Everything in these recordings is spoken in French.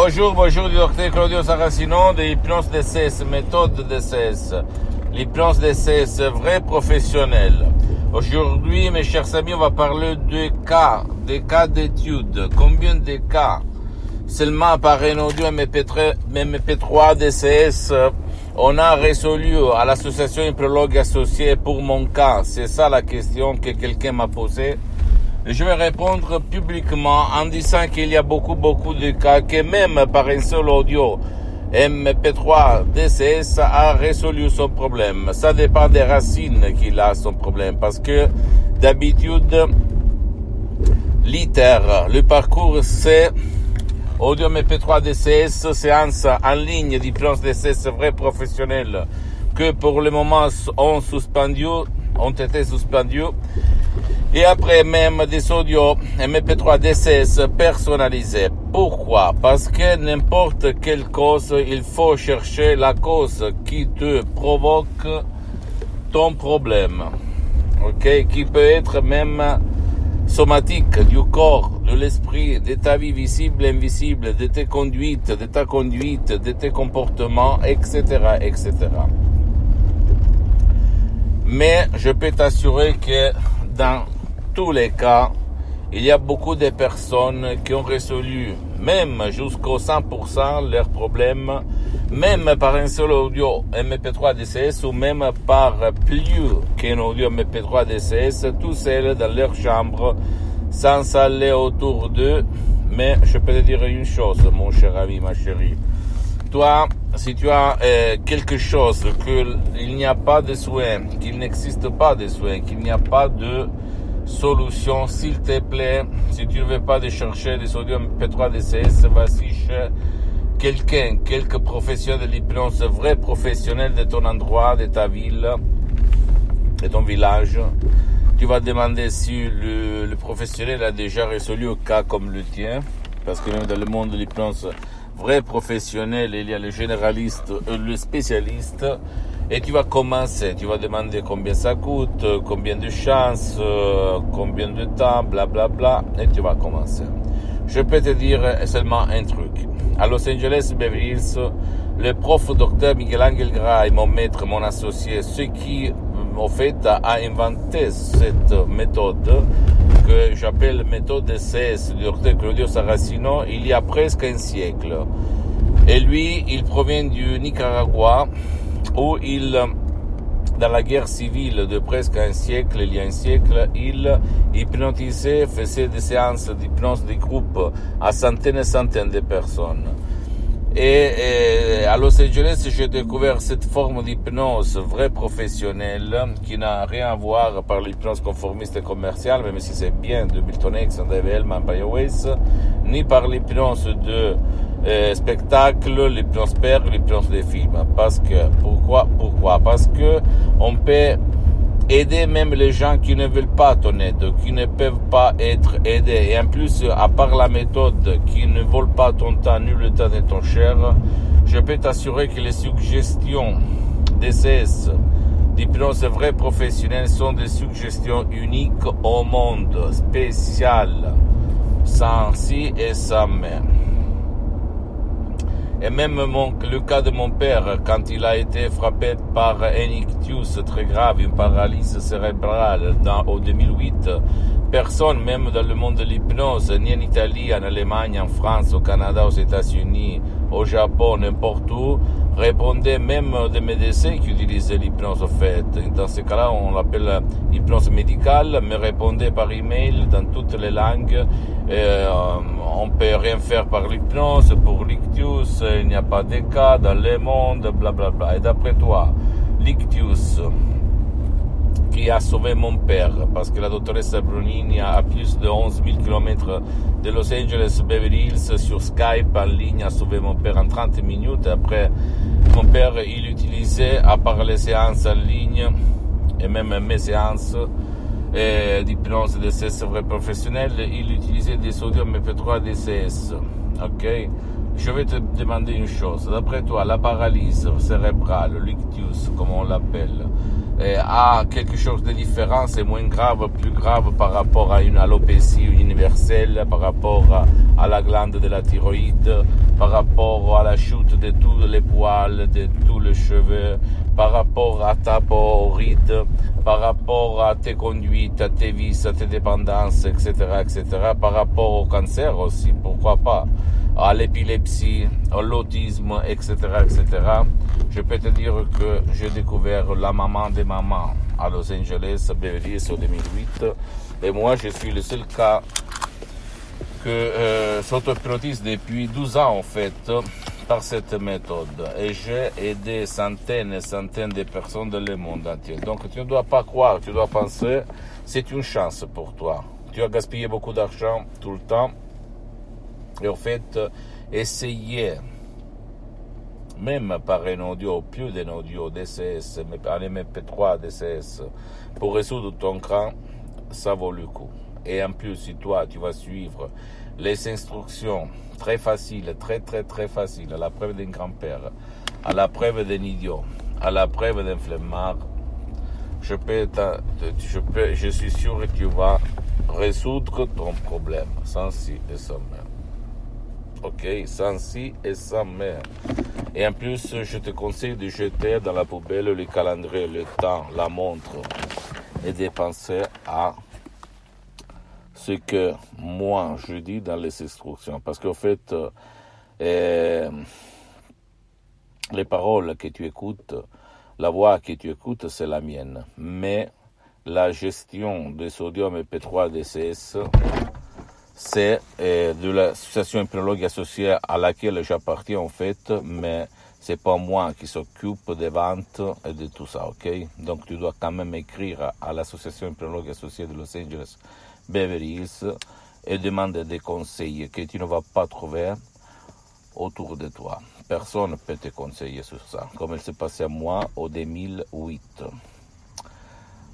Bonjour, bonjour, docteur Claudio Saracino de l'hypnose DCS, méthode DCS. L'hypnose DCS, vrai professionnel. Aujourd'hui, mes chers amis, on va parler de cas, des cas d'études. Combien de cas? Seulement par un audio MP3, MP3 DCS on a résolu à l'association Hypnologue Associée pour mon cas C'est ça la question que quelqu'un m'a posée. Je vais répondre publiquement en disant qu'il y a beaucoup, beaucoup de cas que même par un seul audio MP3 DCS a résolu son problème. Ça dépend des racines qu'il a son problème parce que d'habitude, l'ITER, le parcours c'est Audio MP3 DCS, séance en ligne d'hypnose DCS vrai professionnel que pour le moment ont suspendu, ont été suspendus. Et après même des audios MP3 DCS personnalisés. Pourquoi? Parce que n'importe quelle cause, il faut chercher la cause qui te provoque ton problème. Ok? Qui peut être même somatique du corps, de l'esprit, de ta vie visible invisible, de tes conduites, de ta conduite, de tes comportements, etc., etc. Mais je peux t'assurer que dans tous les cas, il y a beaucoup de personnes qui ont résolu, même jusqu'au 100%, leurs problèmes, même par un seul audio MP3 DCS ou même par plus qu'un audio MP3 DCS, tout seul dans leur chambre, sans aller autour d'eux. Mais je peux te dire une chose, mon cher ami, ma chérie. Toi, si tu as euh, quelque chose, qu'il n'y a pas de soins, qu'il n'existe pas de soins, qu'il n'y a pas de solution, s'il te plaît, si tu ne veux pas de chercher des sodium P3 DCS, vas-y chez quelqu'un, quelques professionnels de l'hypnose, vrai professionnel de ton endroit, de ta ville, de ton village. Tu vas demander si le, le professionnel a déjà résolu un cas comme le tien, parce que même dans le monde de l'hypnose, vrai professionnel, il y a le généraliste, le spécialiste, et tu vas commencer, tu vas demander combien ça coûte, combien de chances, euh, combien de temps, bla bla bla, et tu vas commencer. Je peux te dire seulement un truc. À Los Angeles, Beverly Hills, le prof docteur Miguel Angel Gray, mon maître, mon associé, ce qui, en fait, a inventé cette méthode que j'appelle méthode CS du docteur Claudio Saracino il y a presque un siècle. Et lui, il provient du Nicaragua, où il, dans la guerre civile de presque un siècle, il y a un siècle, il hypnotisait, faisait des séances d'hypnose de groupe à centaines et centaines de personnes. Et, à Los Angeles, j'ai découvert cette forme d'hypnose vraie professionnelle qui n'a rien à voir par l'hypnose conformiste et commerciale, même si c'est bien de Milton X, Dave Hellman, Ways, ni par l'hypnose de euh, spectacle, l'hypnose père, l'hypnose des films. Parce que, pourquoi, pourquoi? Parce que on peut aider même les gens qui ne veulent pas ton aide, qui ne peuvent pas être aidés. Et en plus, à part la méthode qui ne vole pas ton temps ni le temps de ton cher, je peux t'assurer que les suggestions DCS, d'hypnose vrai professionnelle, sont des suggestions uniques au monde, spéciales, sans si et sans mais. Et même mon, le cas de mon père, quand il a été frappé par un ictus très grave, une paralysie cérébrale au 2008, personne, même dans le monde de l'hypnose, ni en Italie, en Allemagne, en France, au Canada, aux États-Unis, au Japon, n'importe où, répondait même des médecins qui utilisaient l'hypnose. Dans ce cas-là, on l'appelle hypnose médicale, mais répondait par email dans toutes les langues. Euh, on peut rien faire par l'hypnose, pour l'ictus, il n'y a pas de cas dans le monde, blablabla. Bla bla. Et d'après toi, l'ictus qui a sauvé mon père, parce que la doctoresse Brunini a plus de 11 000 km de Los Angeles, Beverly Hills, sur Skype en ligne, a sauvé mon père en 30 minutes. Après, mon père, il utilisait, à part les séances en ligne, et même mes séances, d'hypnose DCS vrai professionnel, il utilisait des sodium MP3 DCS. Ok? Je vais te demander une chose. D'après toi, la paralysie cérébrale, l'ictus, comme on l'appelle, a quelque chose de différent, c'est moins grave, plus grave par rapport à une alopécie universelle, par rapport à, la glande de la thyroïde, par rapport à la chute de tous les poils, de tous les cheveux, par rapport à ta poride, par rapport à tes conduites, à tes vices, à tes dépendances, etc., etc., par rapport au cancer aussi, pourquoi pas à l'épilepsie, à l'autisme, etc., etc., je peux te dire que j'ai découvert la maman des mamans à Los Angeles, Beverly Hills, en 2008. Et moi, je suis le seul cas que euh, s'autohypnotise depuis 12 ans, en fait, par cette méthode. Et j'ai aidé centaines et centaines de personnes dans le monde entier. Donc, tu ne dois pas croire, tu dois penser, c'est une chance pour toi. Tu as gaspillé beaucoup d'argent tout le temps et en fait, essayer, même par un audio, plus d'un audio DCS, un MP3 DCS, pour résoudre ton cran, ça vaut le coup. Et en plus, si toi, tu vas suivre les instructions très faciles, très très très faciles, à la preuve d'un grand-père, à la preuve d'un idiot, à la preuve d'un flemmard, je, peux, je, peux, je suis sûr que tu vas résoudre ton problème sans si et sans même. Ok, sans si et sans mais. Et en plus, je te conseille de jeter dans la poubelle le calendrier, le temps, la montre et de penser à ce que moi je dis dans les instructions. Parce qu'en fait, euh, les paroles que tu écoutes, la voix que tu écoutes, c'est la mienne. Mais la gestion des sodium et P3 DCS, c'est euh, de l'association épidémiologique associée à laquelle j'appartiens en fait, mais c'est pas moi qui s'occupe des ventes et de tout ça, ok? Donc tu dois quand même écrire à l'association épidémiologique associée de Los Angeles Beverly Hills et demander des conseils que tu ne vas pas trouver autour de toi. Personne ne peut te conseiller sur ça, comme il s'est passé à moi au 2008.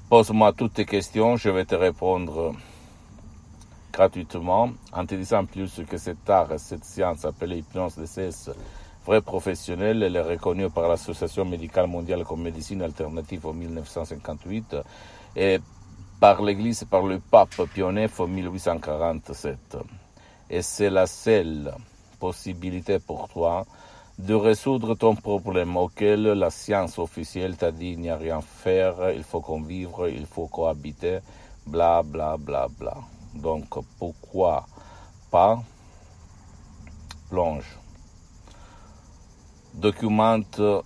Pose-moi toutes tes questions, je vais te répondre gratuitement en te disant plus que cet art, cette science appelée hypnose DCS, vrai professionnel, elle est reconnue par l'Association médicale mondiale comme médecine alternative en 1958 et par l'Église, par le pape IX en 1847. Et c'est la seule possibilité pour toi de résoudre ton problème auquel la science officielle t'a dit il n'y a rien à faire, il faut convivre, il faut cohabiter, bla bla bla bla. Donc pourquoi pas plonge. Documente-toi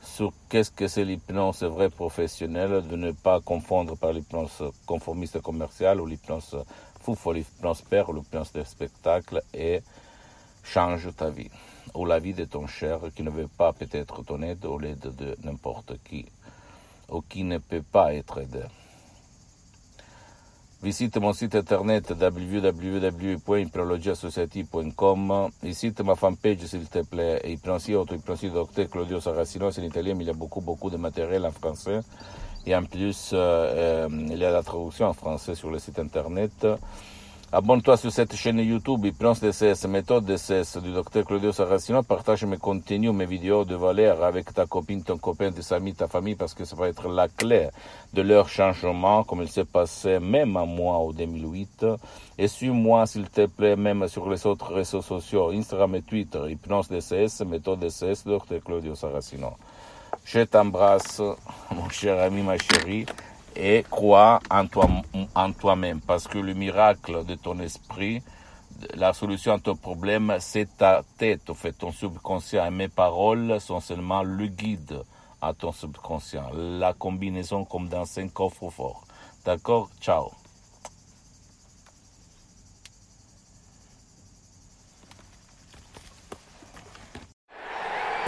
sur qu'est-ce que c'est l'hypnose. Vraie professionnelle, de ne pas confondre par l'hypnose conformiste commerciale ou l'hypnose fouf ou l'hypnose père ou l'hypnose de spectacle et change ta vie. Ou la vie de ton cher qui ne veut pas peut-être ton aide ou l'aide de n'importe qui ou qui ne peut pas être aidé. Visite mon site internet www.hypnologiassociative.com. Visite ma fanpage s'il te plaît, Hypnosie Auto-Hypnosie Docteur Claudio Saracino, c'est en italien, mais il y a beaucoup, beaucoup de matériel en français. Et en plus, euh, euh, il y a la traduction en français sur le site internet. Abonne-toi sur cette chaîne YouTube Hypnose DCS, méthode DCS du docteur Claudio Saracino. Partage mes contenus, mes vidéos de valeur avec ta copine, ton copain, tes amis, ta famille, parce que ça va être la clé de leur changement, comme il s'est passé même à moi au 2008. Et suis-moi, s'il te plaît, même sur les autres réseaux sociaux, Instagram et Twitter, Hypnose DCS, méthode DCS, docteur Claudio Saracino. Je t'embrasse, mon cher ami, ma chérie et crois en toi en toi-même. Parce que le miracle de ton esprit la solution à ton problème c'est ta tête en fait. Ton subconscient. Et mes paroles sont seulement le guide à ton subconscient. La combinaison comme dans un coffre fort d'accord? Ciao